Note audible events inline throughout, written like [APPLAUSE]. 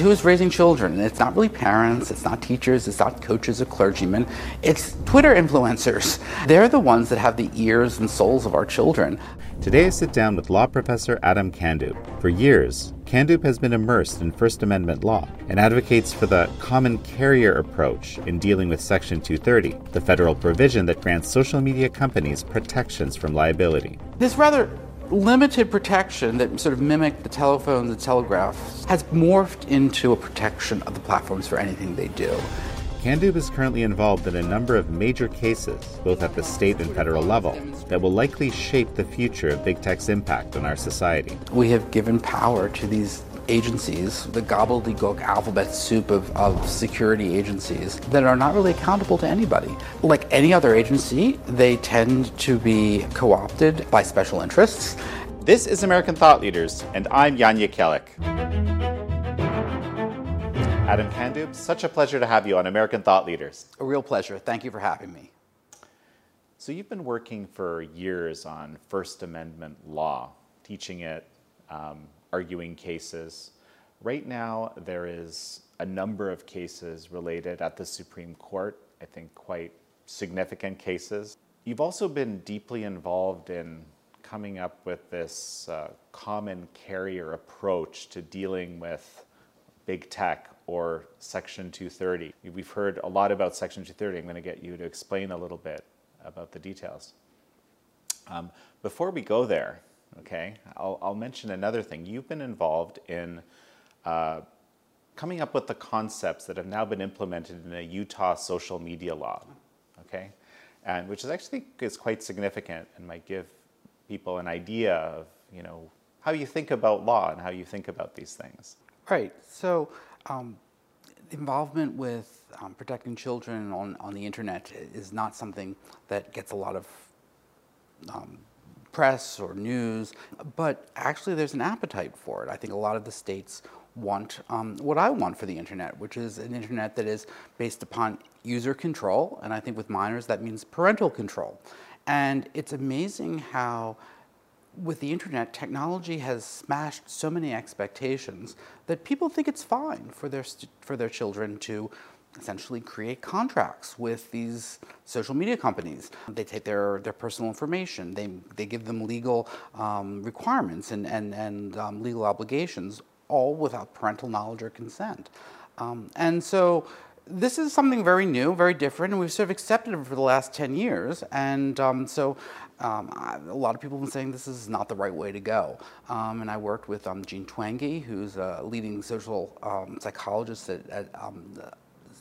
who's raising children. And it's not really parents, it's not teachers, it's not coaches or clergymen. It's Twitter influencers. They're the ones that have the ears and souls of our children. Today I sit down with law professor Adam Candeub. For years, Candeub has been immersed in First Amendment law and advocates for the common carrier approach in dealing with Section 230, the federal provision that grants social media companies protections from liability. This rather limited protection that sort of mimicked the telephone, the telegraph, has morphed into a protection of the platforms for anything they do. Candeub is currently involved in a number of major cases, both at the state and federal level, that will likely shape the future of big tech's impact on our society. We have given power to these agencies, the gobbledygook alphabet soup of, of security agencies that are not really accountable to anybody. Like any other agency, they tend to be co opted by special interests. This is American Thought Leaders, and I'm Jan Jekielek. Adam Candeub, such a pleasure to have you on American Thought Leaders. A real pleasure. Thank you for having me. So, you've been working for years on First Amendment law, teaching it, um, arguing cases. Right now, there is a number of cases related at the Supreme Court, I think quite significant cases. You've also been deeply involved in coming up with this uh, common carrier approach to dealing with big tech or Section 230. We've heard a lot about Section 230. I'm going to get you to explain a little bit about the details. Um, before we go there, okay, I'll, I'll, mention another thing. You've been involved in uh, coming up with the concepts that have now been implemented in a Utah social media law, okay, and which is actually is quite significant and might give people an idea of you know how you think about law and how you think about these things. Right. So um, involvement with um, protecting children on, on the internet is not something that gets a lot of um, press or news, but actually there's an appetite for it. I think a lot of the states want um, what I want for the internet, which is an internet that is based upon user control, and I think with minors that means parental control. And it's amazing how with the internet, technology has smashed so many expectations that people think it's fine for their, for their children to essentially create contracts with these social media companies. They take their, their personal information, they, they give them legal um, requirements and, and, and um, legal obligations, all without parental knowledge or consent. Um, and so this is something very new, very different, and we've sort of accepted it for the last 10 years. And um, so um, I, a lot of people have been saying this is not the right way to go. Um, and I worked with um, Jean Twenge, who's a leading social um, psychologist at, at um,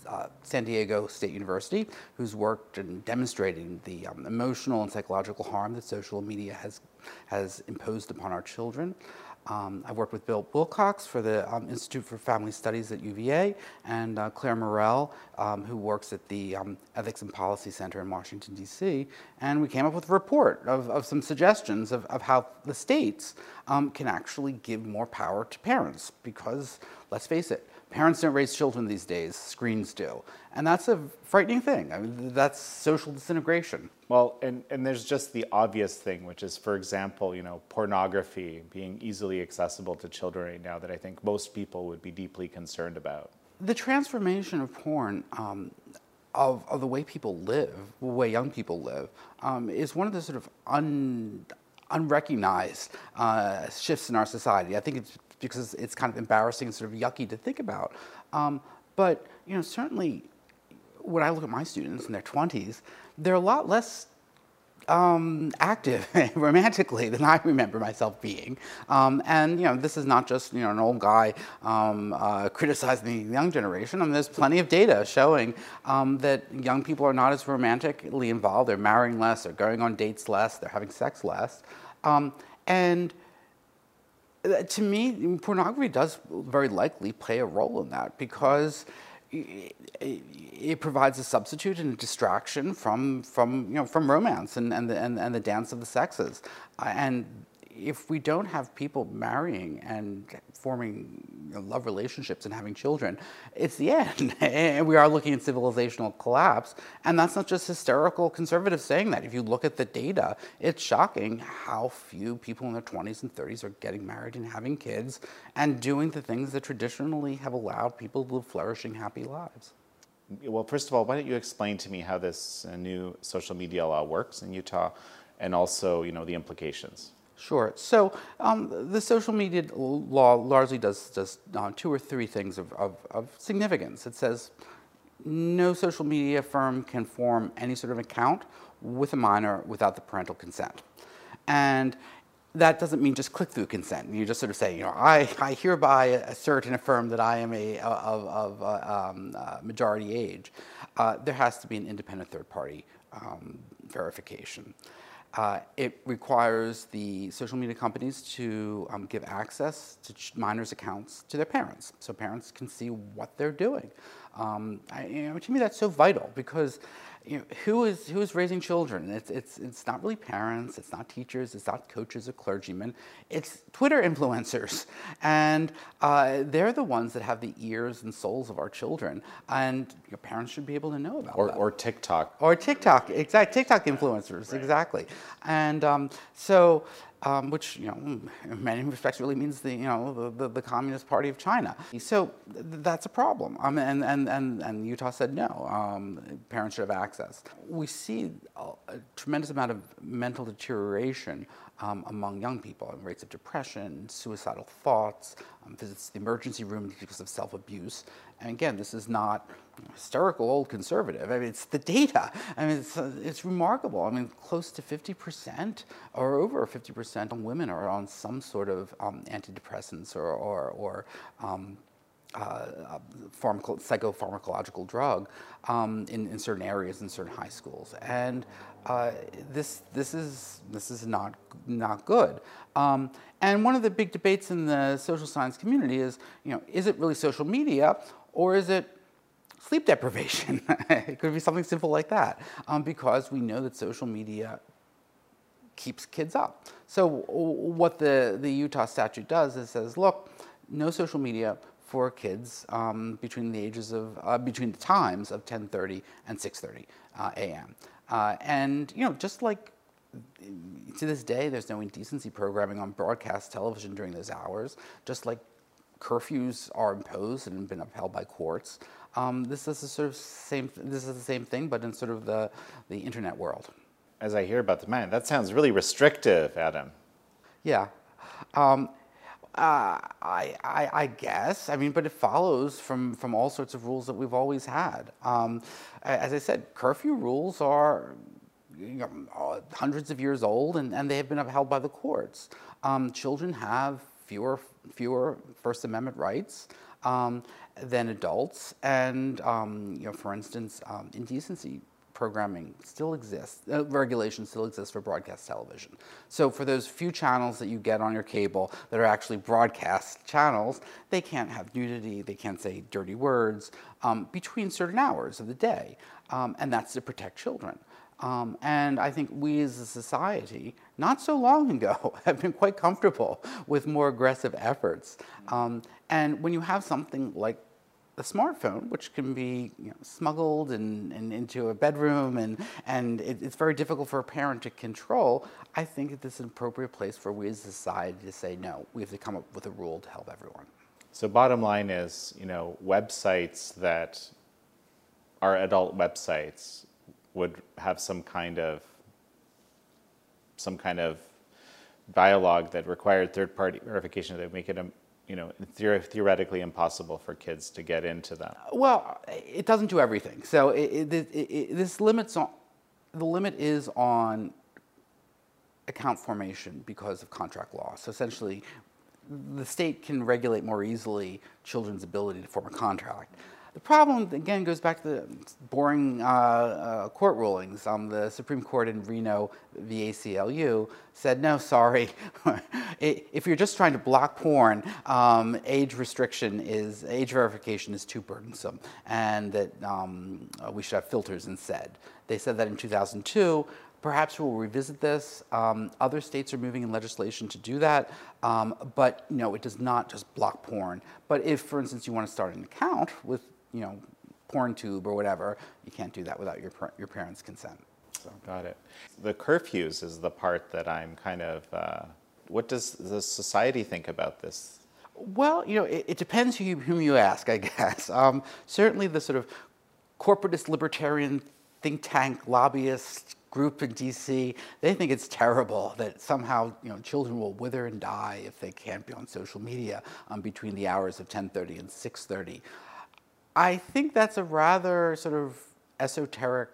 uh, San Diego State University, who's worked in demonstrating the um, emotional and psychological harm that social media has, has imposed upon our children. Um, I've worked with Bill Wilcox for the um, Institute for Family Studies at UVA and uh, Clare Morell, um, who works at the um, Ethics and Policy Center in Washington, D.C. And we came up with a report of, of some suggestions of, of how the states um, can actually give more power to parents because, let's face it, Parents don't raise children these days, screens do. And that's a frightening thing. I mean, that's social disintegration. Well, and, and there's just the obvious thing, which is, for example, you know, pornography being easily accessible to children right now that I think most people would be deeply concerned about. The transformation of porn um, of, of the way people live, the way young people live, um, is one of the sort of un, unrecognized uh, shifts in our society. I think it's because it's kind of embarrassing and sort of yucky to think about. Um, but you know, certainly, when I look at my students in their 20s, they're a lot less um, active [LAUGHS] romantically than I remember myself being. Um, and you know, this is not just you know an old guy um, uh, criticizing the young generation. I mean, there's plenty of data showing um, that young people are not as romantically involved. They're marrying less. They're going on dates less. They're having sex less. Um, and to me, pornography does very likely play a role in that because it provides a substitute and a distraction from, from, you know, from romance and, and, the, and, and the dance of the sexes. Uh, and if we don't have people marrying and forming you know, love relationships and having children, it's the end. [LAUGHS] and we are looking at civilizational collapse. And that's not just hysterical conservatives saying that. If you look at the data, it's shocking how few people in their 20s and 30s are getting married and having kids and doing the things that traditionally have allowed people to live flourishing, happy lives. Well, first of all, why don't you explain to me how this uh, new social media law works in Utah and also, you know, the implications? Sure. So um, the social media law largely does, uh, two or three things of, of, of, significance. It says no social media firm can form any sort of account with a minor without the parental consent. And that doesn't mean just click through consent. You just sort of say, you know, I, I hereby assert and affirm that I am a of, of uh, um, uh, majority age. Uh, there has to be an independent third party um, verification. Uh, it requires the social media companies to um, give access to minors' accounts to their parents, so parents can see what they're doing. Um, I, you know, to me, that's so vital because you know, who is who is raising children? It's it's it's not really parents. It's not teachers. It's not coaches or clergymen. It's Twitter influencers, and uh, they're the ones that have the ears and souls of our children. And your parents should be able to know about or, that. Or TikTok. Or TikTok. Exact TikTok influencers. Right. Exactly. And um, so um, which you know, in many respects really means the you know the, the, the Communist Party of China. So th- that's a problem. Um, and, and, and, and Utah said no. Um, parents should have access. We see a, a tremendous amount of mental deterioration um, among young people, and rates of depression, suicidal thoughts, um, visits the emergency room because of self-abuse. And again, this is not hysterical old conservative. I mean, it's the data. I mean, it's, uh, it's remarkable. I mean, close to 50% or over 50% of women are on some sort of um, antidepressants or, or, or um, uh, pharmaco- psychopharmacological drug um, in, in certain areas in certain high schools. And uh, this, this, is, this is not, not good. Um, and one of the big debates in the social science community is, you know, is it really social media or is it sleep deprivation? [LAUGHS] it could be something simple like that um, because we know that social media keeps kids up. So what the, the Utah statute does is says, look, no social media for kids um, between the ages of, uh, between the times of 10.30 and 6.30 uh, a.m. Uh, and, you know, just like to this day, there's no indecency programming on broadcast television during those hours, just like curfews are imposed and been upheld by courts. Um, this is the sort of same. This is the same thing, but in sort of the the internet world. As I hear about the man, that sounds really restrictive, Adam. Yeah. Um, uh, I, I, I, guess. I mean, but it follows from, from all sorts of rules that we've always had. Um, as I said, curfew rules are you know, uh, hundreds of years old, and, and they have been upheld by the courts. Um, children have fewer fewer First Amendment rights um, than adults, and um, you know, for instance, um, indecency programming still exists, uh, regulation still exists for broadcast television. So for those few channels that you get on your cable that are actually broadcast channels, they can't have nudity, they can't say dirty words um, between certain hours of the day, um, and that's to protect children. Um, and I think we as a society, not so long ago, [LAUGHS] have been quite comfortable with more aggressive efforts. Um, and when you have something like a smartphone, which can be you know, smuggled and, and, into a bedroom, and, and it, it's very difficult for a parent to control, I think that this is an appropriate place for we as a society to say, no, we have to come up with a rule to help everyone. So bottom line is, you know, websites that are adult websites would have some kind of some kind of dialogue that required third-party verification that make it, you know, theoretically impossible for kids to get into that. Well, it doesn't do everything. So it, it, it, this limits on the limit is on account formation because of contract law. So essentially, the state can regulate more easily children's ability to form a contract. The problem, again, goes back to the boring uh, uh, court rulings. Um, the Supreme Court in Reno v. ACLU said, no, sorry. [LAUGHS] if you're just trying to block porn, um, age restriction is, age verification is too burdensome, and that um, we should have filters instead. They said that in 2002, perhaps we'll revisit this. Um, other states are moving in legislation to do that, um, but no, it does not just block porn. But if, for instance, you want to start an account with, you know, porn tube or whatever, you can't do that without your your parents' consent. So. Got it. The curfews is the part that I'm kind of. Uh, what does the society think about this? Well, you know, it, it depends who you, whom you ask, I [LAUGHS] guess. Um, certainly, the sort of corporatist libertarian think tank lobbyist group in DC, they think it's terrible that somehow you know children will wither and die if they can't be on social media um, between the hours of 10:30 and 6:30. I think that's a rather sort of esoteric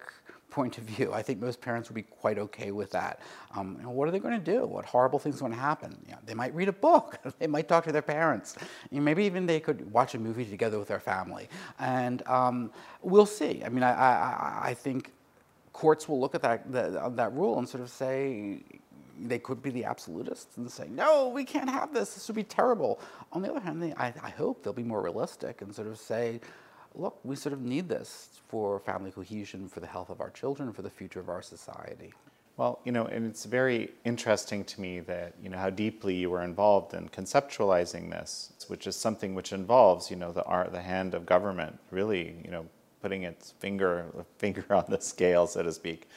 point of view. I think most parents would be quite okay with that. Um, you know, what are they going to do? What horrible things are going to happen? You know, they might read a book. [LAUGHS] they might talk to their parents. You know, maybe even they could watch a movie together with their family. And um, we'll see. I mean, I, I, I think courts will look at that, the, that rule and sort of say, they could be the absolutists and say, no, we can't have this. This would be terrible. On the other hand, they, I, I hope they'll be more realistic and sort of say, look, we sort of need this for family cohesion, for the health of our children, for the future of our society. Well, you know, and it's very interesting to me that, you know, how deeply you were involved in conceptualizing this, which is something which involves, you know, the art, the hand of government really, you know, putting its finger, [LAUGHS] finger on the scale, so to speak.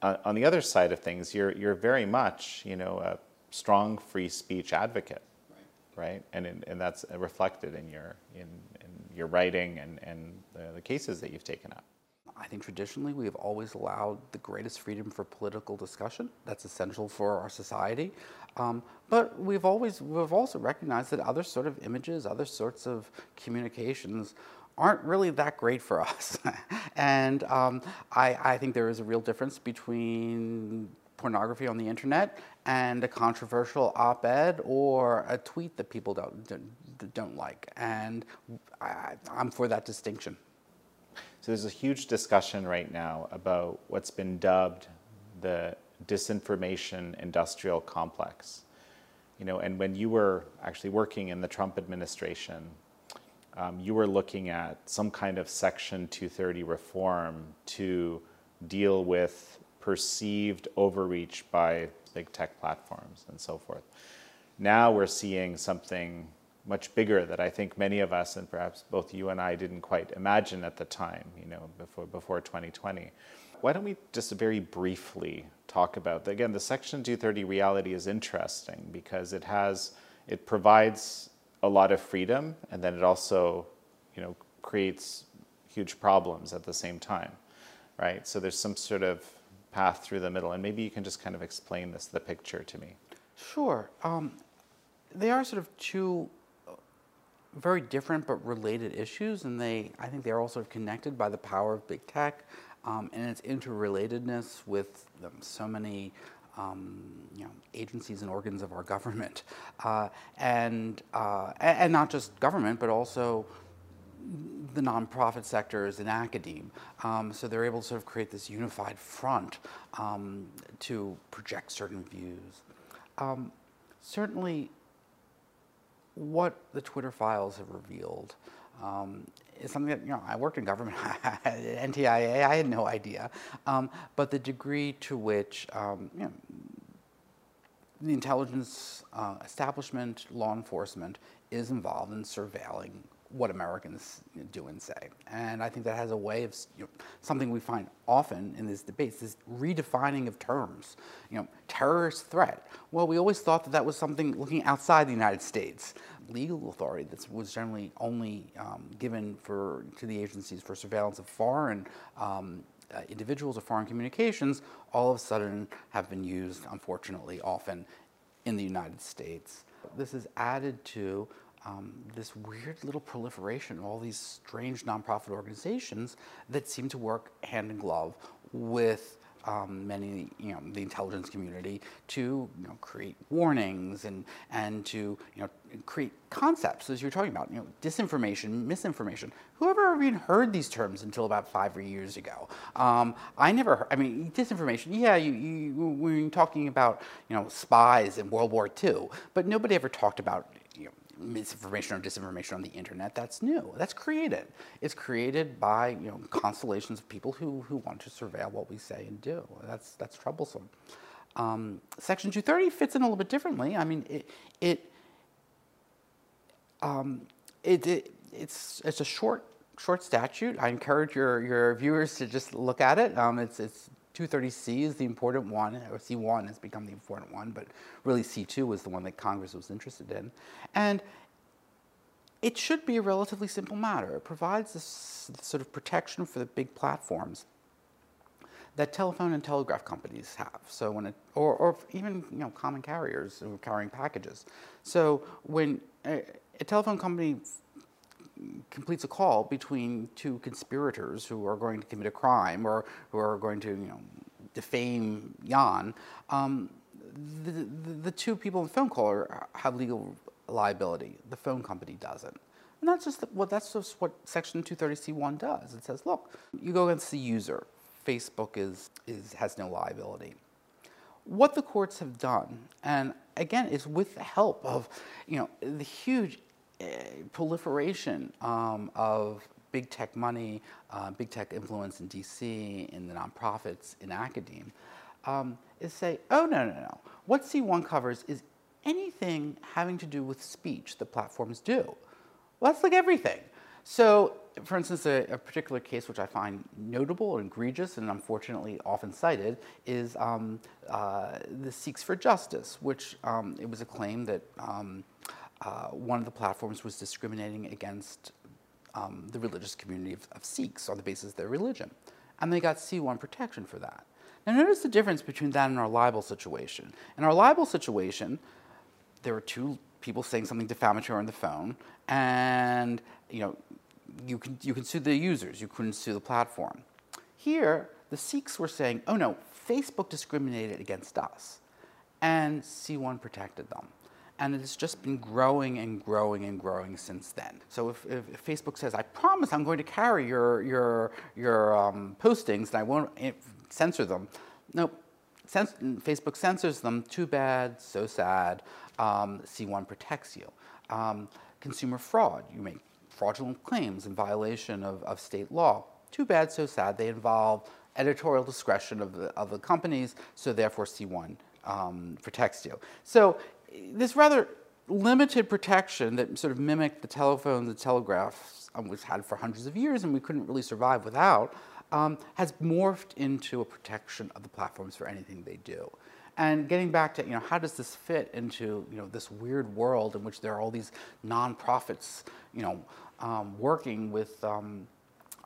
Uh, on the other side of things, you're, you're very much, you know, a strong free speech advocate, right? right? And, in, and that's reflected in your, in, in your writing and, and the, the cases that you've taken up. I think traditionally we have always allowed the greatest freedom for political discussion. That's essential for our society. Um, but we've always we've also recognized that other sort of images, other sorts of communications aren't really that great for us. [LAUGHS] and um, I, I think there is a real difference between pornography on the internet and a controversial op-ed or a tweet that people don't, don't, don't like. And I, I'm for that distinction. So there's a huge discussion right now about what's been dubbed the disinformation industrial complex. You know, and when you were actually working in the Trump administration, um, you were looking at some kind of Section 230 reform to deal with perceived overreach by big tech platforms and so forth. Now we're seeing something much bigger that I think many of us, and perhaps both you and I, didn't quite imagine at the time, you know, before, before 2020. Why don't we just very briefly talk about, again, the Section 230 reality is interesting because it has, it provides a lot of freedom, and then it also, you know, creates huge problems at the same time, right? So there's some sort of path through the middle, and maybe you can just kind of explain this, the picture to me. Sure. Um, they are sort of two very different but related issues, and they, I think, they're of connected by the power of big tech um, and its interrelatedness with um, so many um, you know, agencies and organs of our government, [LAUGHS] uh, and, uh, and not just government, but also the nonprofit sectors and academia. Um, so they're able to sort of create this unified front um, to project certain views. Um, certainly, what the Twitter files have revealed um, is something that, you know, I worked in government [LAUGHS] at NTIA, I had no idea. Um, but the degree to which, um, you know, the intelligence uh, establishment, law enforcement is involved in surveilling what Americans do and say. And I think that has a way of you know, something we find often in these debates, this redefining of terms. You know, terrorist threat. Well, we always thought that that was something looking outside the United States. Legal authority that was generally only um, given for to the agencies for surveillance of foreign um, uh, individuals or foreign communications, all of a sudden have been used, unfortunately, often in the United States. This is added to um, this weird little proliferation of all these strange nonprofit organizations that seem to work hand in glove with um, many, you know, the intelligence community to you know, create warnings and, and to you know, create concepts, as you're talking about, you know, disinformation, misinformation. Whoever even heard these terms until about five years ago? Um, I never, heard, I mean, disinformation, yeah, you, you, we were talking about, you know, spies in World War II, but nobody ever talked about, misinformation or disinformation on the internet. That's new. That's created. It's created by you know constellations of people who, who want to surveil what we say and do. That's that's troublesome. Um, Section 230 fits in a little bit differently. I mean, it it, um, it, it it's it's a short short statute. I encourage your your viewers to just look at it. Um, it's it's 230C is the important one, or C1 has become the important one, but really C2 was the one that Congress was interested in. And it should be a relatively simple matter. It provides this sort of protection for the big platforms that telephone and telegraph companies have. So when it, or, or even you know common carriers who are carrying packages. So when a, a telephone company completes a call between two conspirators who are going to commit a crime or who are going to, you know, defame Jan, um, the, the, the, two people in the phone call are, have legal liability. The phone company doesn't. And that's just the, well, that's just what Section 230C1 does. It says, look, you go against the user. Facebook is, is has no liability. What the courts have done, and again, is with the help of, you know, the huge proliferation um, of big tech money, uh, big tech influence in DC, in the nonprofits, in academia, um, is say, oh, no, no, no. What C1 covers is anything having to do with speech that platforms do. Well, that's like everything. So, for instance, a, a, particular case which I find notable and egregious and unfortunately often cited is um, uh, the Sikhs for Justice, which um, it was a claim that um, uh, one of the platforms was discriminating against um, the religious community of, of, Sikhs on the basis of their religion. And they got C1 protection for that. Now, notice the difference between that and our libel situation. In our libel situation, there were two people saying something defamatory on the phone, and you know, you can, you can sue the users, you couldn't sue the platform. Here, the Sikhs were saying, oh no, Facebook discriminated against us, and C1 protected them and it's just been growing and growing and growing since then. So if, if, if Facebook says, "I promise I'm going to carry your your your um, postings and I won't eh, censor them," nope. Facebook censors them. Too bad. So sad. Um, C1 protects you. Um, consumer fraud. You make fraudulent claims in violation of, of state law. Too bad. So sad. They involve editorial discretion of the, of the companies, so therefore C1 um, protects you. So this rather limited protection that sort of mimicked the telephones and telegraphs um, we've had for hundreds of years and we couldn't really survive without, um, has morphed into a protection of the platforms for anything they do. And getting back to, you know, how does this fit into, you know, this weird world in which there are all these nonprofits, you know, um, working with, um,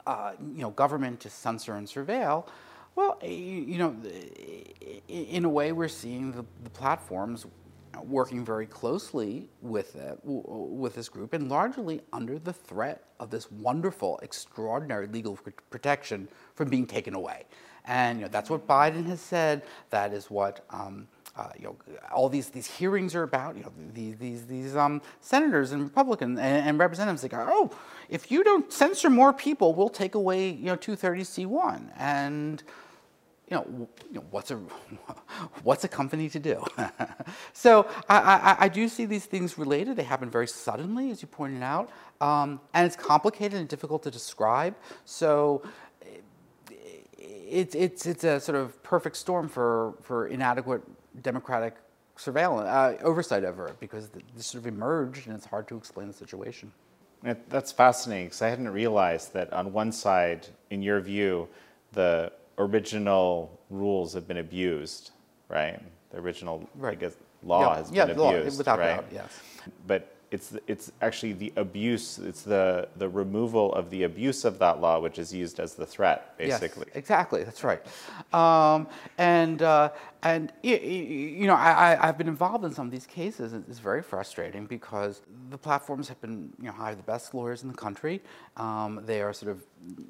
uh, you know, government to censor and surveil? Well, you know, in a way, we're seeing the, the platforms working very closely with it, with this group, and largely under the threat of this wonderful, extraordinary legal protection from being taken away. And you know, that's what Biden has said. That is what um, uh, you know, all these, these hearings are about. You know, these, these, these um, senators and Republicans and, and representatives. Go, oh, if you don't censor more people, we'll take away you know 230c1 and you know, you know, what's a [LAUGHS] what's a company to do? [LAUGHS] so I, I, I, do see these things related. They happen very suddenly, as you pointed out, um, and it's complicated and difficult to describe. So it's it's it's a sort of perfect storm for for inadequate democratic surveillance uh, oversight over it because this sort of emerged and it's hard to explain the situation. That's fascinating because I hadn't realized that on one side, in your view, the original rules have been abused, right? The original, right. I guess, law yeah. has yeah, been law, abused, without right? Doubt, yes. But it's it's actually the abuse. It's the the removal of the abuse of that law, which is used as the threat, basically. Yes, exactly. That's right. Um, and uh, and you know, I, I've been involved in some of these cases. It's very frustrating because the platforms have been you know hire the best lawyers in the country. Um, they are sort of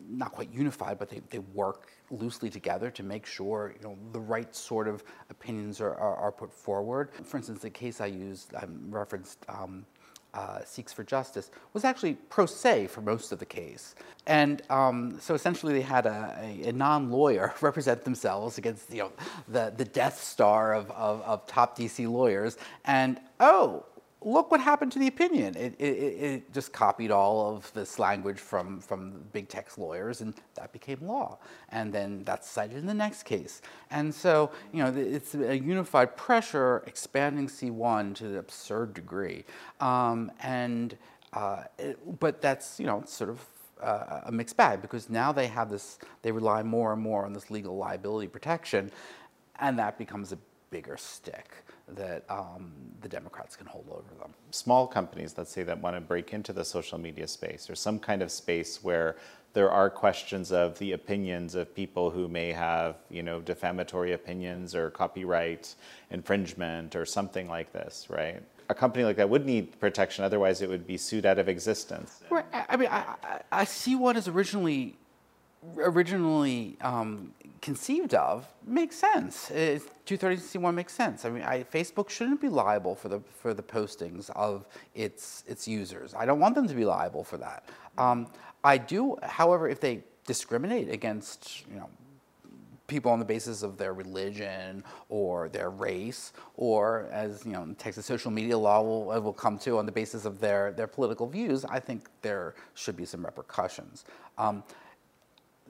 not quite unified, but they, they work loosely together to make sure you know the right sort of opinions are, are, are put forward. For instance, the case I used, I referenced. Um, uh, Sikhs for Justice was actually pro se for most of the case. And um, so essentially they had a, a, a non-lawyer [LAUGHS] represent themselves against you know, the, the Death Star of, of, of top DC lawyers. And oh, look what happened to the opinion. It, it, it, just copied all of this language from, from big text lawyers, and that became law. And then that's cited in the next case. And so, you know, it's a unified pressure expanding C1 to an absurd degree. Um, and, uh, it, but that's, you know, sort of uh, a mixed bag because now they have this, they rely more and more on this legal liability protection, and that becomes a bigger stick that um, the Democrats can hold over them. Small companies, let's say, that want to break into the social media space or some kind of space where there are questions of the opinions of people who may have, you know, defamatory opinions or copyright infringement or something like this, right? A company like that would need protection, otherwise it would be sued out of existence. Right. I mean, I, I see what is originally originally um, conceived of makes sense. 230C1 makes sense. I mean, I, Facebook shouldn't be liable for the for the postings of its its users. I don't want them to be liable for that. Um, I do, however, if they discriminate against you know people on the basis of their religion or their race, or as you know, Texas social media law will, will come to on the basis of their, their political views, I think there should be some repercussions. Um,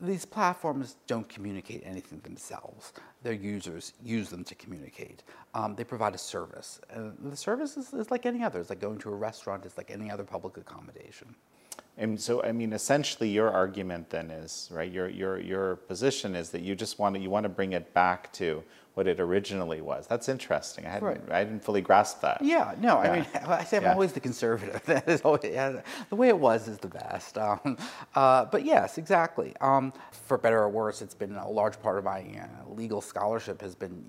these platforms don't communicate anything themselves. Their users use them to communicate. Um, they provide a service. And the service is, is like any other. It's like going to a restaurant. It's like any other public accommodation. And so, I mean, essentially, your argument then is right. Your your your position is that you just want to you want to bring it back to what it originally was. That's interesting. I hadn't right. I didn't fully grasp that. Yeah, no. Yeah. I mean, I say I'm yeah. always the conservative. [LAUGHS] That is always, yeah, the way it was is the best. Um, uh, but yes, exactly. Um, for better or worse, it's been a large part of my uh, legal scholarship has been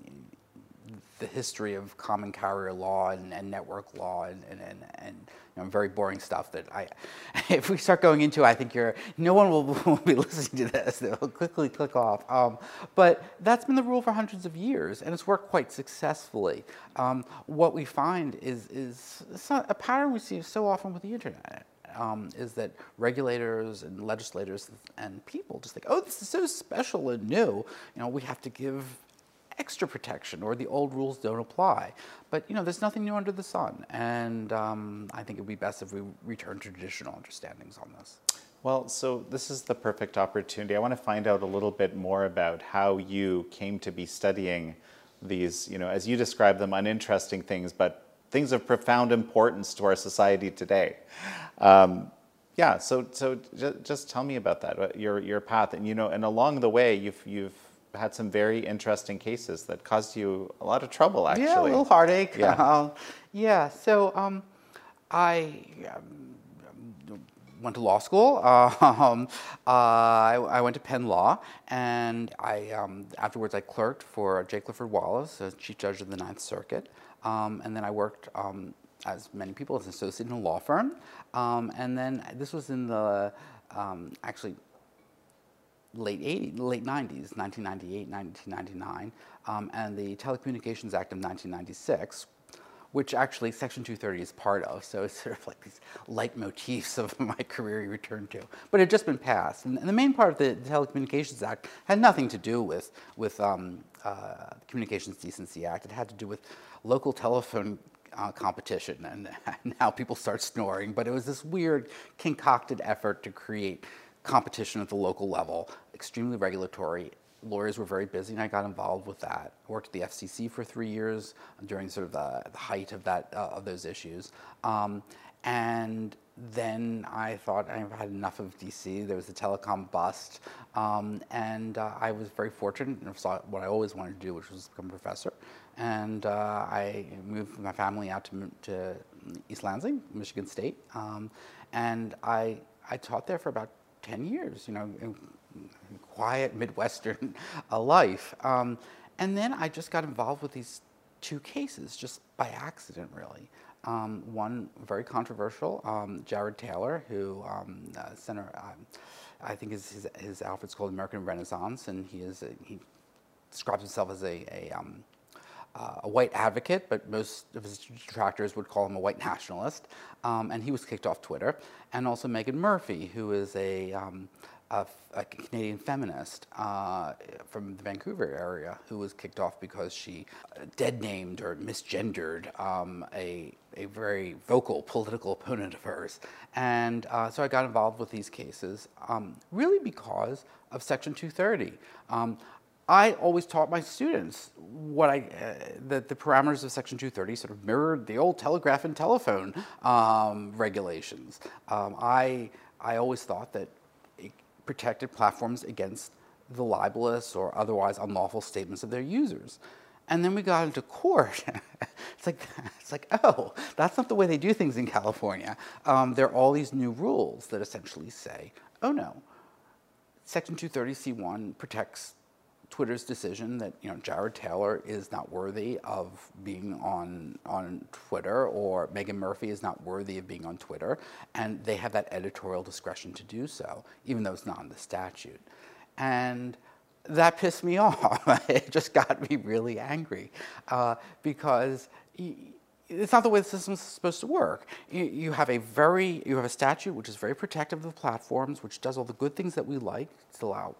the history of common carrier law and, and network law and, and, and, and you know, very boring stuff that I, [LAUGHS] if we start going into, I think you're, no one will, [LAUGHS] will be listening to this. They'll quickly click off. Um, but that's been the rule for hundreds of years, and it's worked quite successfully. Um, what we find is, is a pattern we see so often with the internet. Um, is that regulators and legislators and people just think, oh, this is so special and new. You know, we have to give extra protection or the old rules don't apply. But you know, there's nothing new under the sun, and um, I think it would be best if we return to traditional understandings on this. Well, so this is the perfect opportunity. I want to find out a little bit more about how you came to be studying these, you know, as you describe them, uninteresting things, but things of profound importance to our society today. Um, yeah, so so just, just tell me about that, your your path, and you know, and along the way, you've you've had some very interesting cases that caused you a lot of trouble, actually. Yeah, a little heartache. Yeah. [LAUGHS] Uh, yeah. So um, I um, went to law school. [LAUGHS] Um, uh, I, I, went to Penn Law, and I um, afterwards I clerked for J. Clifford Wallace, Chief Judge of the Ninth Circuit, um, and then I worked. as many people, as an associate in a law firm, and then this was in the actually late 80s, late 90s, 1998, 1999, um, and the Telecommunications Act of 1996, which actually Section 230 is part of. So it's [LAUGHS] sort of like these leitmotifs of [LAUGHS] my career you return to. But it had just been passed. And, the main part of the Telecommunications Act had nothing to do with, with um, uh, Communications Decency Act. It had to do with local telephone uh, competition and, [LAUGHS] and how people start snoring. But it was this weird concocted effort to create competition at the local level, extremely regulatory. Lawyers were very busy, and I got involved with that. I worked at the FCC for three years during sort of the, the height of that uh, of those issues, um, and then I thought I've had enough of DC. There was a telecom bust, um, and uh, I was very fortunate and saw what I always wanted to do, which was become a professor. And uh, I moved my family out to, to East Lansing, Michigan State, um, and I I taught there for about 10 years, you know, quiet Midwestern [LAUGHS] uh, life. Um, and then I just got involved with these two cases just by accident, really. Um, one very controversial, um, Jared Taylor, who um, uh, um, I think his, his, his outfit's called American Renaissance, and he is a, he describes himself as a, a um, uh, a white advocate, but most of his detractors would call him a white nationalist. Um, and he was kicked off Twitter. And also Meghan Murphy, who is a, um, a, a Canadian feminist uh, from the Vancouver area who was kicked off because she dead named or misgendered um, a, a very vocal political opponent of hers. And uh, so I got involved with these cases um, really because of Section 230. I always taught my students what I, uh, that the parameters of Section 230 sort of mirrored the old telegraph and telephone um, regulations. Um, I, I always thought that it protected platforms against the libelous or otherwise unlawful statements of their users. And then we got into court. [LAUGHS] it's like, it's like, oh, that's not the way they do things in California. Um, there are all these new rules that essentially say, oh no, Section 230C1 protects Twitter's decision that you know Jared Taylor is not worthy of being on on Twitter or Meghan Murphy is not worthy of being on Twitter, and they have that editorial discretion to do so, even though it's not in the statute. And that pissed me [LAUGHS] off. it just got me really angry uh, because. it's not the way the system is supposed to work. You, have a very, you have a statute which is very protective of the platforms, which does all the good things that we like to allow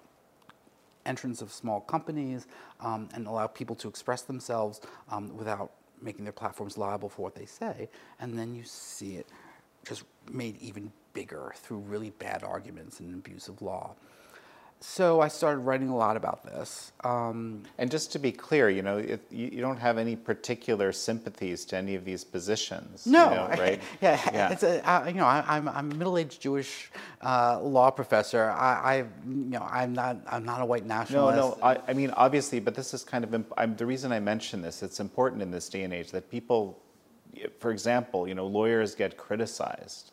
entrance of small companies um, and allow people to express themselves um, without making their platforms liable for what they say. And then you see it just made even bigger through really bad arguments and abuse of law so I started writing a lot about this. Um, and just to be clear, you know, it, you, you, don't have any particular sympathies to any of these positions. No, you know, [LAUGHS] right? yeah, yeah. It's a, I, you know, I, am I'm a middle-aged Jewish uh, law professor. I, I, you know, I'm not, I'm not a white nationalist. No, no. I, I mean, obviously, but this is kind of imp- I'm, the reason I mention this. It's important in this day and age that people, for example, you know, lawyers get criticized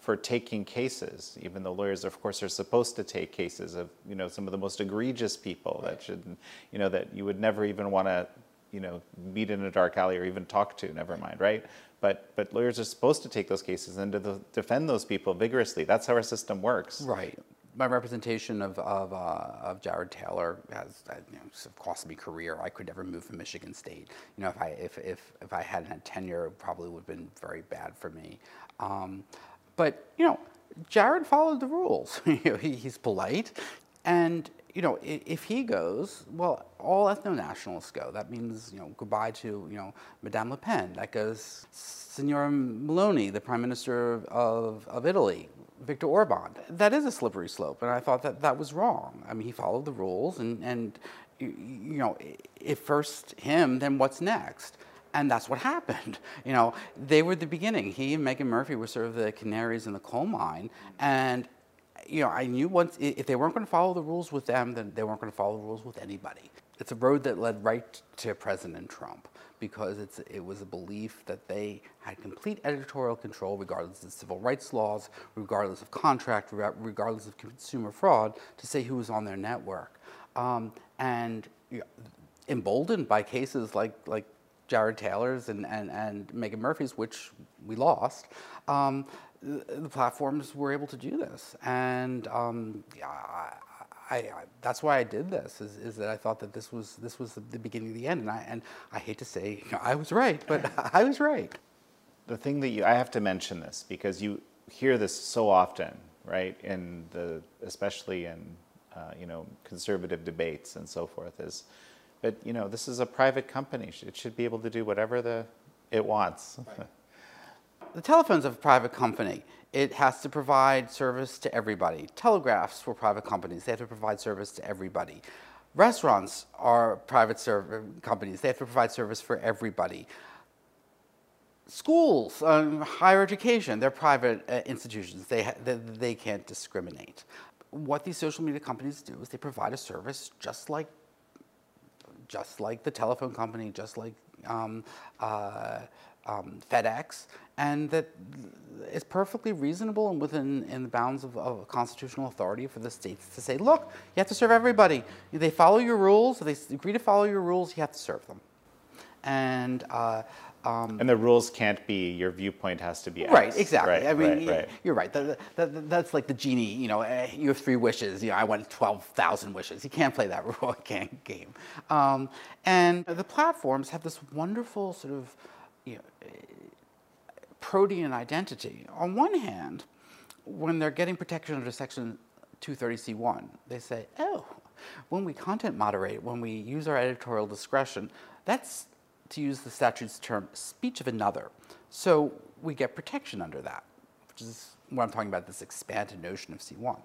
for taking cases, even though lawyers, of course, are supposed to take cases of you know some of the most egregious people right. that should you know that you would never even want to you know meet in a dark alley or even talk to. Never mind, right? But but lawyers are supposed to take those cases and to the, defend those people vigorously. That's how our system works. Right. My representation of of, uh, of Jared Taylor has uh, you know, cost me career. I could never move from Michigan State. You know, if I if if, if I hadn't had tenure, it probably would have been very bad for me. Um, but, you know, Jared followed the rules. [LAUGHS] he's polite. And, you know, if he goes, well, all ethno-nationalists go. That means, you know, goodbye to, you know, Madame Le Pen. That goes Signora Meloni, the Prime Minister of, of Italy, Viktor Orban. That is a slippery slope, and I thought that that was wrong. I mean, he followed the rules, and, and you know, if first him, then what's next? And that's what happened. [LAUGHS] You know, they were the beginning. He and Meghan Murphy were sort of the canaries in the coal mine. And, you know, I knew once if they weren't going to follow the rules with them, then they weren't going to follow the rules with anybody. It's a road that led right to President Trump because it's, it was a belief that they had complete editorial control, regardless of civil rights laws, regardless of contract, regardless of consumer fraud, to say who was on their network. Um, and you know, emboldened by cases like, like Jared Taylor's and, and, and Meghan Murphy's, which we lost, um, the, the, platforms were able to do this. And um, I, I, I, that's why I did this, is, is that I thought that this was, this was the, the beginning of the end. And I, and I hate to say you know, I was right, but [LAUGHS] I was right. The thing that you, I have to mention this because you hear this so often, right, in the, especially in, uh, you know, conservative debates and so forth, is, but you know, this is a private company. It should be able to do whatever the it wants. [LAUGHS] the telephone's a private company. It has to provide service to everybody. Telegraphs for private companies. They have to provide service to everybody. Restaurants are private companies. They have to provide service for everybody. Schools, um, higher education, they're private uh, institutions. They, they, they can't discriminate. What these social media companies do is they provide a service just like just like the telephone company, just like um, uh, um, FedEx, and that it's perfectly reasonable and within in the bounds of, of, constitutional authority for the states to say, look, you have to serve everybody. They follow your rules. They agree to follow your rules. You have to serve them. And uh, um, and the rules can't be your viewpoint has to be X. right. Exactly. Right, I mean, right, right. you're right. The, the, the, that's like the genie. You know, uh, you have three wishes. You know, I want twelve thousand wishes. You can't play that [LAUGHS] rule game. Um, and the platforms have this wonderful sort of you know, protean identity. On one hand, when they're getting protection under Section 230C1. They say, oh, when we content moderate, when we use our editorial discretion, that's, to use the statute's term, speech of another. So we get protection under that, which is what I'm talking about, this expanded notion of C1.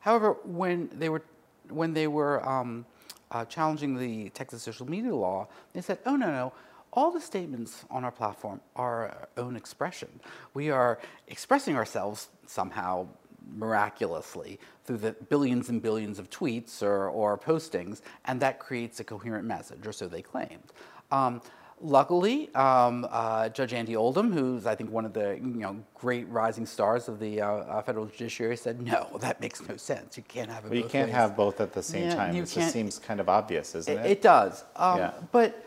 However, when they were, when they were um, uh, challenging the Texas social media law, they said, oh, no, no, all the statements on our platform are our own expression. We are expressing ourselves somehow miraculously through the billions and billions of tweets or, or postings, and that creates a coherent message, or so they claimed. Um, luckily, um, uh, Judge Andy Oldham, who's I think one of the you know great rising stars of the uh, uh, federal judiciary, said no, that makes no sense. You can't have. But you can't ways. have both at the same Yeah, time. It just seems kind of obvious, isn't it? It, it does. Um, Yeah. But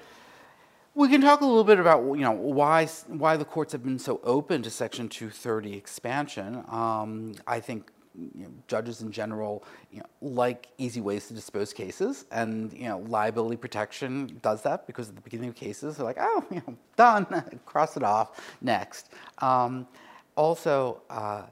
we can talk a little bit about you know why why the courts have been so open to Section 230 expansion. Um, I think you know, judges in general you know, like easy ways to dispose cases, and you know liability protection does that because at the beginning of cases they're like, oh, [LAUGHS] you know, done, [LAUGHS] cross it off, next. Um, also. Uh,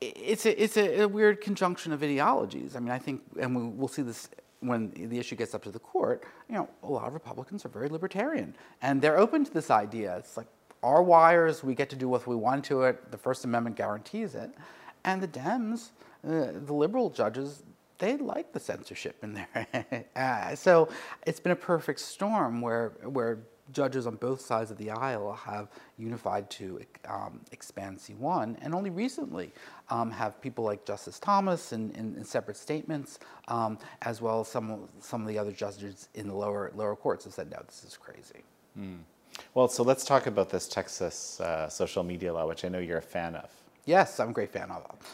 it's a, it's a, a weird conjunction of ideologies. I mean, I think, and we, we'll see this when the issue gets up to the court. You know, a lot of Republicans are very libertarian, and they're open to this idea. It's like our wires, we get to do what we want to it. The First Amendment guarantees it, and the Dems, uh, the liberal judges, they like the censorship in there. [LAUGHS] uh, so it's been a perfect storm where where judges on both sides of the aisle have unified to um, expand C1, and only recently um, have people like Justice Thomas in, in, in separate statements, um, as well as some, some of the other judges in the lower, lower courts have said, no, this is crazy. Well, so let's talk about this Texas uh, social media law, which I know you're a fan of. Yes, I'm a great fan of it.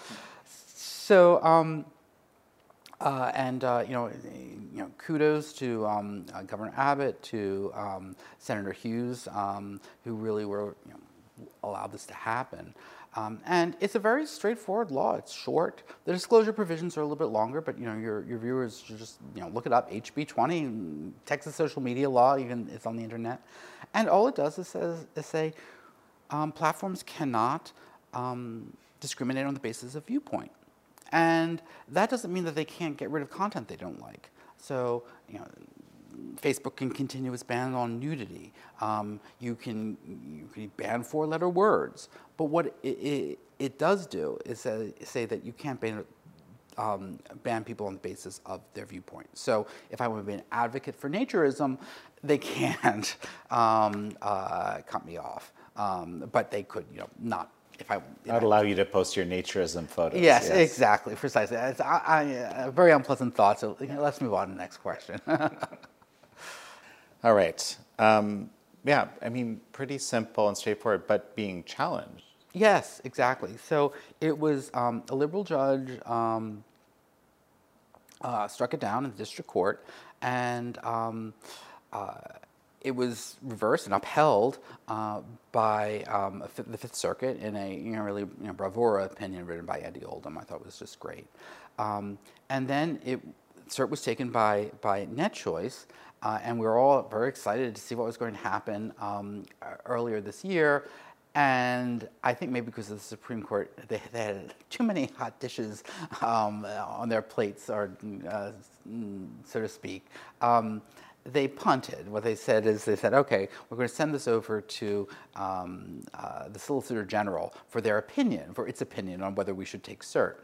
So, um, uh, and uh, you know, you know, kudos to um, uh, Governor Abbott, to um, Senator Hughes, um, who really were you know, allowed this to happen. Um, and it's a very straightforward law. It's short. The disclosure provisions are a little bit longer, but you know, your, your viewers should just you know look it up. HB 20, Texas social media law. Even it's on the internet, and all it does is says is say um, platforms cannot um, discriminate on the basis of viewpoint. And that doesn't mean that they can't get rid of content they don't like. So, you know, Facebook can continue its ban on nudity. Um, you can you can ban four-letter words. But what it, it, it does do is say, that you can't ban um, ban people on the basis of their viewpoint. So if I want to be an advocate for naturism, they can't [LAUGHS] um, uh, cut me off. Um, but they could, you know, not if I. if That would I- allow you to post your naturism photos. Yes, exactly, precisely. It's, I, I, a very unpleasant thought. So you know, let's move on to the next question. [LAUGHS] All right. Um, yeah, I mean, pretty simple and straightforward, but being challenged. yes, exactly. So it was um, a liberal judge um, uh, struck it down in the district court, and um, uh, it was reversed and upheld uh, by um, the Fifth Circuit in a you know, really you know, bravura opinion written by Andy Oldham. I thought was just great. Um, and then it cert was taken by by NetChoice, uh, and we were all very excited to see what was going to happen um, earlier this year. And I think maybe because of the Supreme Court, they, they had too many hot dishes um, on their plates, or uh, so to speak. They punted. What they said is they said, okay, we're going to send this over to um, uh, the Solicitor General for their opinion, for its opinion on whether we should take cert.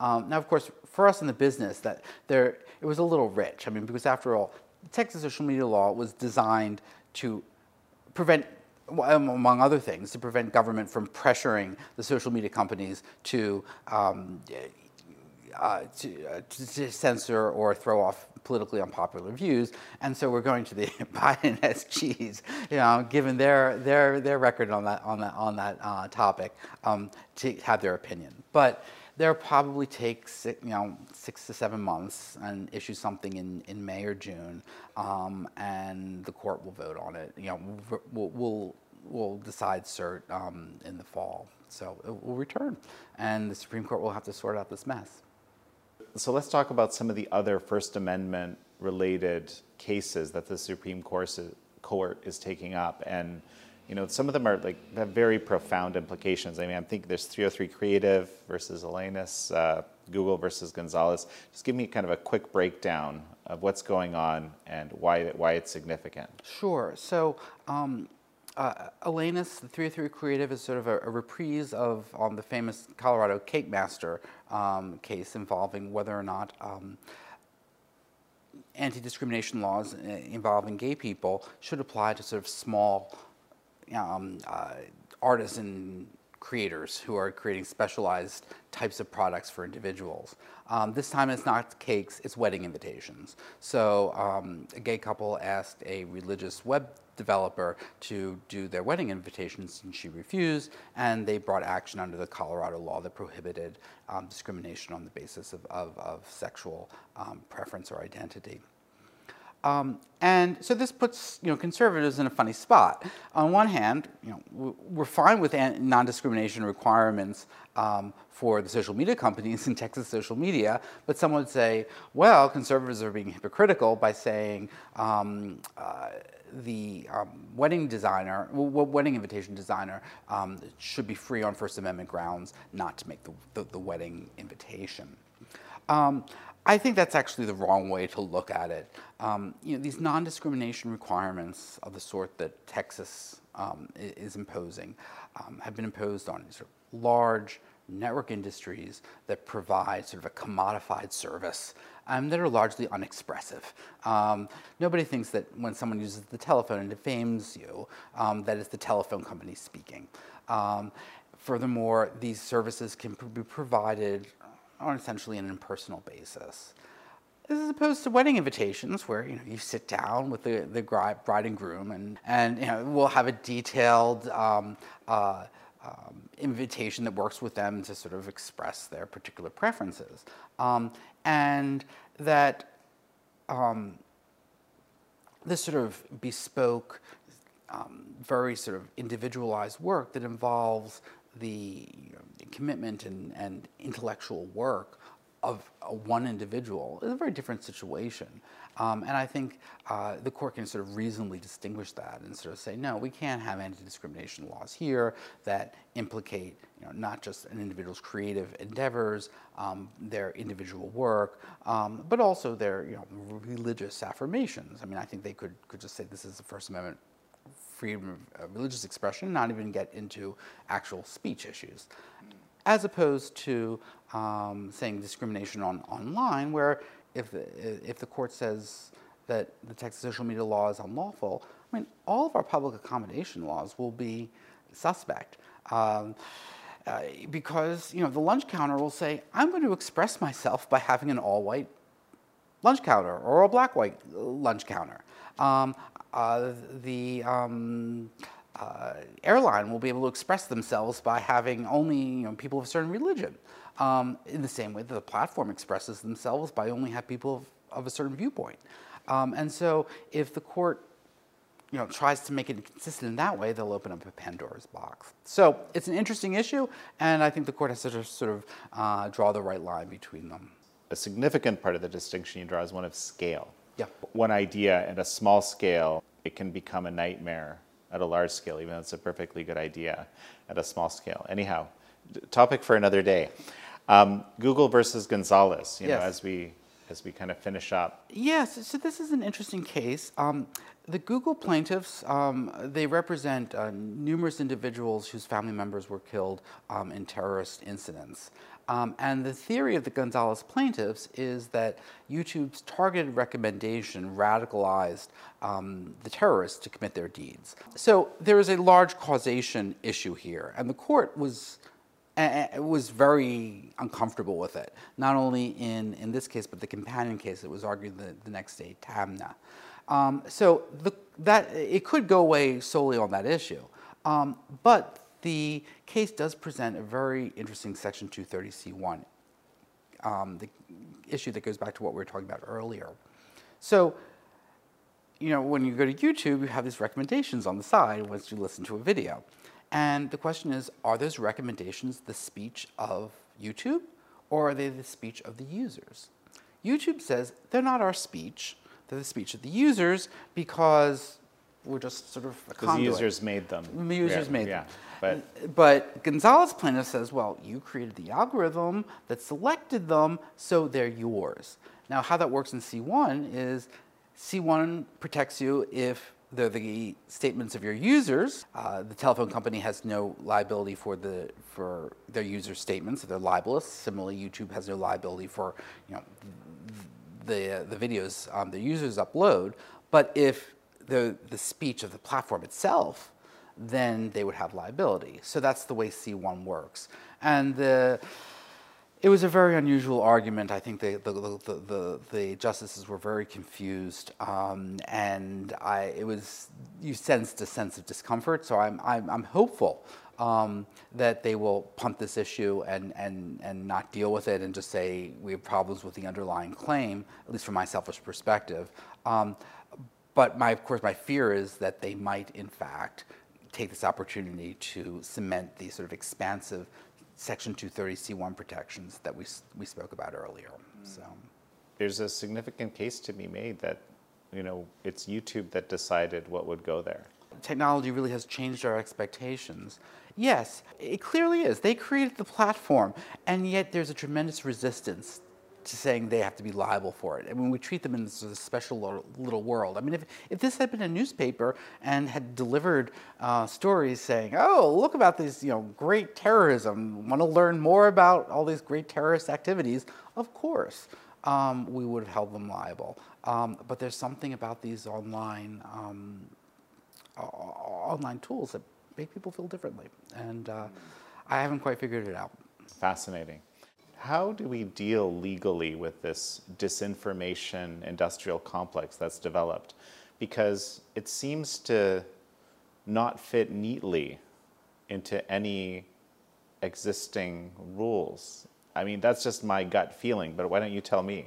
Um, now, of course, for us in the business, that there it was a little rich. I mean, because after all, Texas social media law was designed to prevent, um, among other things, to prevent government from pressuring the social media companies to um, uh, to, uh, to, censor or throw off politically unpopular views, and so we're going to the [LAUGHS] Biden SGs, you know, given their their their record on that on that on that uh, topic, um, to have their opinion. But they'll probably take six, you know six to seven months and issue something in, in May or June, um, and the court will vote on it. You know, we'll we'll, we'll decide cert um, in the fall. So it will return, and the Supreme Court will have to sort out this mess. So let's talk about some of the other First Amendment related cases that the Supreme Court is, taking up. And you know, some of them are like have very profound implications. I mean, I'm thinking there's 303 Creative versus Elenis, uh, Google versus Gonzalez. Just give me kind of a quick breakdown of what's going on and why why it's significant. Sure. So. Um, uh, Elenis, the 303 Creative, is sort of a, a reprise of um, the famous Colorado Cake Master um, case involving whether or not um, anti discrimination laws uh, involving gay people should apply to sort of small um, uh, artisan creators who are creating specialized types of products for individuals. Um, this time it's not cakes, it's wedding invitations. So um, a gay couple asked a religious web developer to do their wedding invitations and she refused and they brought action under the Colorado law that prohibited um, discrimination on the basis of, of, of sexual um, preference or identity. Um, and so this puts you know conservatives in a funny spot. On one hand, you know we're fine with non-discrimination requirements um, for the social media companies in [LAUGHS] Texas social media, but some would say, well, conservatives are being hypocritical by saying um, uh, the um, wedding designer, wedding invitation designer, um, should be free on First Amendment grounds not to make the, the, the wedding invitation. Um, I think that's actually the wrong way to look at it. Um, you know, these non-discrimination requirements of the sort that Texas um, is imposing um, have been imposed on sort of large network industries that provide sort of a commodified service um, that are largely unexpressive. Um, nobody thinks that when someone uses the telephone and defames you, um, that it's the telephone company speaking. Um, furthermore, these services can be provided on essentially an impersonal basis. As opposed to wedding invitations, where you know you sit down with the, the bride and groom, and and you know we'll have a detailed um, uh, um, invitation that works with them to sort of express their particular preferences, um, and that um, this sort of bespoke, um, very sort of individualized work that involves the commitment and, and intellectual work of one individual is a very different situation. Um, and I think uh, the court can sort of reasonably distinguish that and sort of say, no, we can't have anti-discrimination laws here that implicate you know, not just an individual's creative endeavors, um, their individual work, um, but also their you know, religious affirmations. I mean, I think they could, could just say this is the First Amendment freedom of uh, religious expression, not even get into actual speech issues as opposed to um, saying discrimination on online, where if the, if the court says that the Texas social media law is unlawful, I mean, all of our public accommodation laws will be suspect. Um, uh, because you know the lunch counter will say, "I'm going to express myself by having an all-white lunch counter or a black-white lunch counter." Um, the um, uh, airline will be able to express themselves by having only you know, people of a certain religion. Um, in the same way that the platform expresses themselves by only have people of, of a certain viewpoint. Um, and so if the court you know, tries to make it consistent in that way, they'll open up a Pandora's box. So it's an interesting issue, and I think the court has to sort of uh, draw the right line between them. A significant part of the distinction you draw is one of scale. Yeah. One idea at a small scale, it can become a nightmare at a large scale, even though it's a perfectly good idea at a small scale. Anyhow, topic for another day. Um, Google versus Gonzalez, you yes. know, as we as we kind of finish up. Yes, so this is an interesting case. Um, the Google plaintiffs, um, they represent uh, numerous individuals whose family members were killed um, in terrorist incidents. Um, and the theory of the Gonzalez plaintiffs is that YouTube's targeted recommendation radicalized um, the terrorists to commit their deeds. So there is a large causation issue here, and the court was was very uncomfortable with it. Not only in, in this case, but the companion case that was argued the, the next day, Taamneh. Um, so the, that it could go away solely on that issue, um, but the case does present a very interesting Section 230C1, um, the issue that goes back to what we were talking about earlier. So, you know, when you go to YouTube, you have these recommendations on the side once you listen to a video. And the question is, are those recommendations the speech of YouTube or are they the speech of the users? YouTube says they're not our speech, they're the speech of the users because we're just sort of a Because the users made them. The users Yeah, made yeah. them. But But Gonzalez plaintiff says, well, you created the algorithm that selected them, so they're yours. Now, how that works in C1 is C1 protects you if they're the statements of your users. Uh, the telephone company has no liability for the for their user statements they're libelous. Similarly, YouTube has no liability for you know the the videos um, the users upload. But if the the speech of the platform itself then they would have liability. So that's the way C1 works. And the, it was a very unusual argument. I think the, the, the, the, the justices were very confused. Um, and I, it was, you sensed a sense of discomfort. So I'm, I'm, I'm hopeful um, that they will punt this issue and, and, and not deal with it and just say we have problems with the underlying claim, at least from my selfish perspective. Um, but my, of course, my fear is that they might, in fact, take this opportunity to cement these sort of expansive Section 230C1 protections that we, we spoke about earlier. So, there's a significant case to be made that, you know, it's YouTube that decided what would go there. technology really has changed our expectations. Yes, it clearly is. They created the platform, and yet there's a tremendous resistance to saying they have to be liable for it. I mean, we treat them in this special little, world. I mean, if, if this had been a newspaper and had delivered uh, stories saying, "Oh, look about these, you know, great terrorism. Want to learn more about all these great terrorist activities?" Of course, um, we would have held them liable. Um, but there's something about these online um, online tools that make people feel differently, and uh, I haven't quite figured it out. Fascinating. How do we deal legally with this disinformation industrial complex that's developed? Because it seems to not fit neatly into any existing rules. I mean, that's just my gut feeling, but why don't you tell me?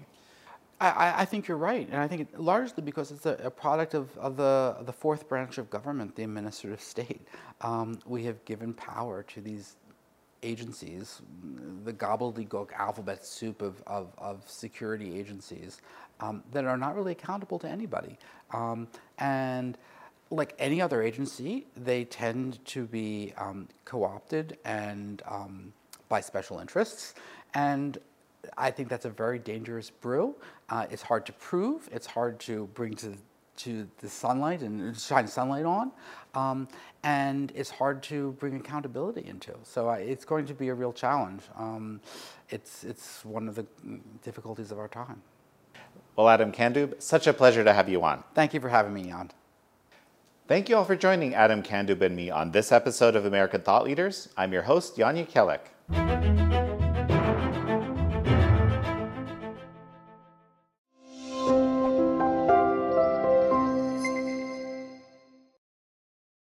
I- I, think you're right, and I think it, largely because it's a, a product of, of the, the fourth branch of government, the administrative state. Um, we have given power to these agencies, the gobbledygook alphabet soup of, of, of security agencies um, that are not really accountable to anybody. Um, and like any other agency, they tend to be um, co-opted and um, by special interests, and I think that's a very dangerous brew. Uh, it's hard to prove. It's hard to bring to to the sunlight and shine sunlight on, um, and it's hard to bring accountability into. So I, it's going to be a real challenge. Um, it's it's one of the difficulties of our time. Well, Adam Candeub, such a pleasure to have you on. Thank you for having me on. Thank you all for joining Adam Candeub and me on this episode of American Thought Leaders. I'm your host, Jan Jekielek.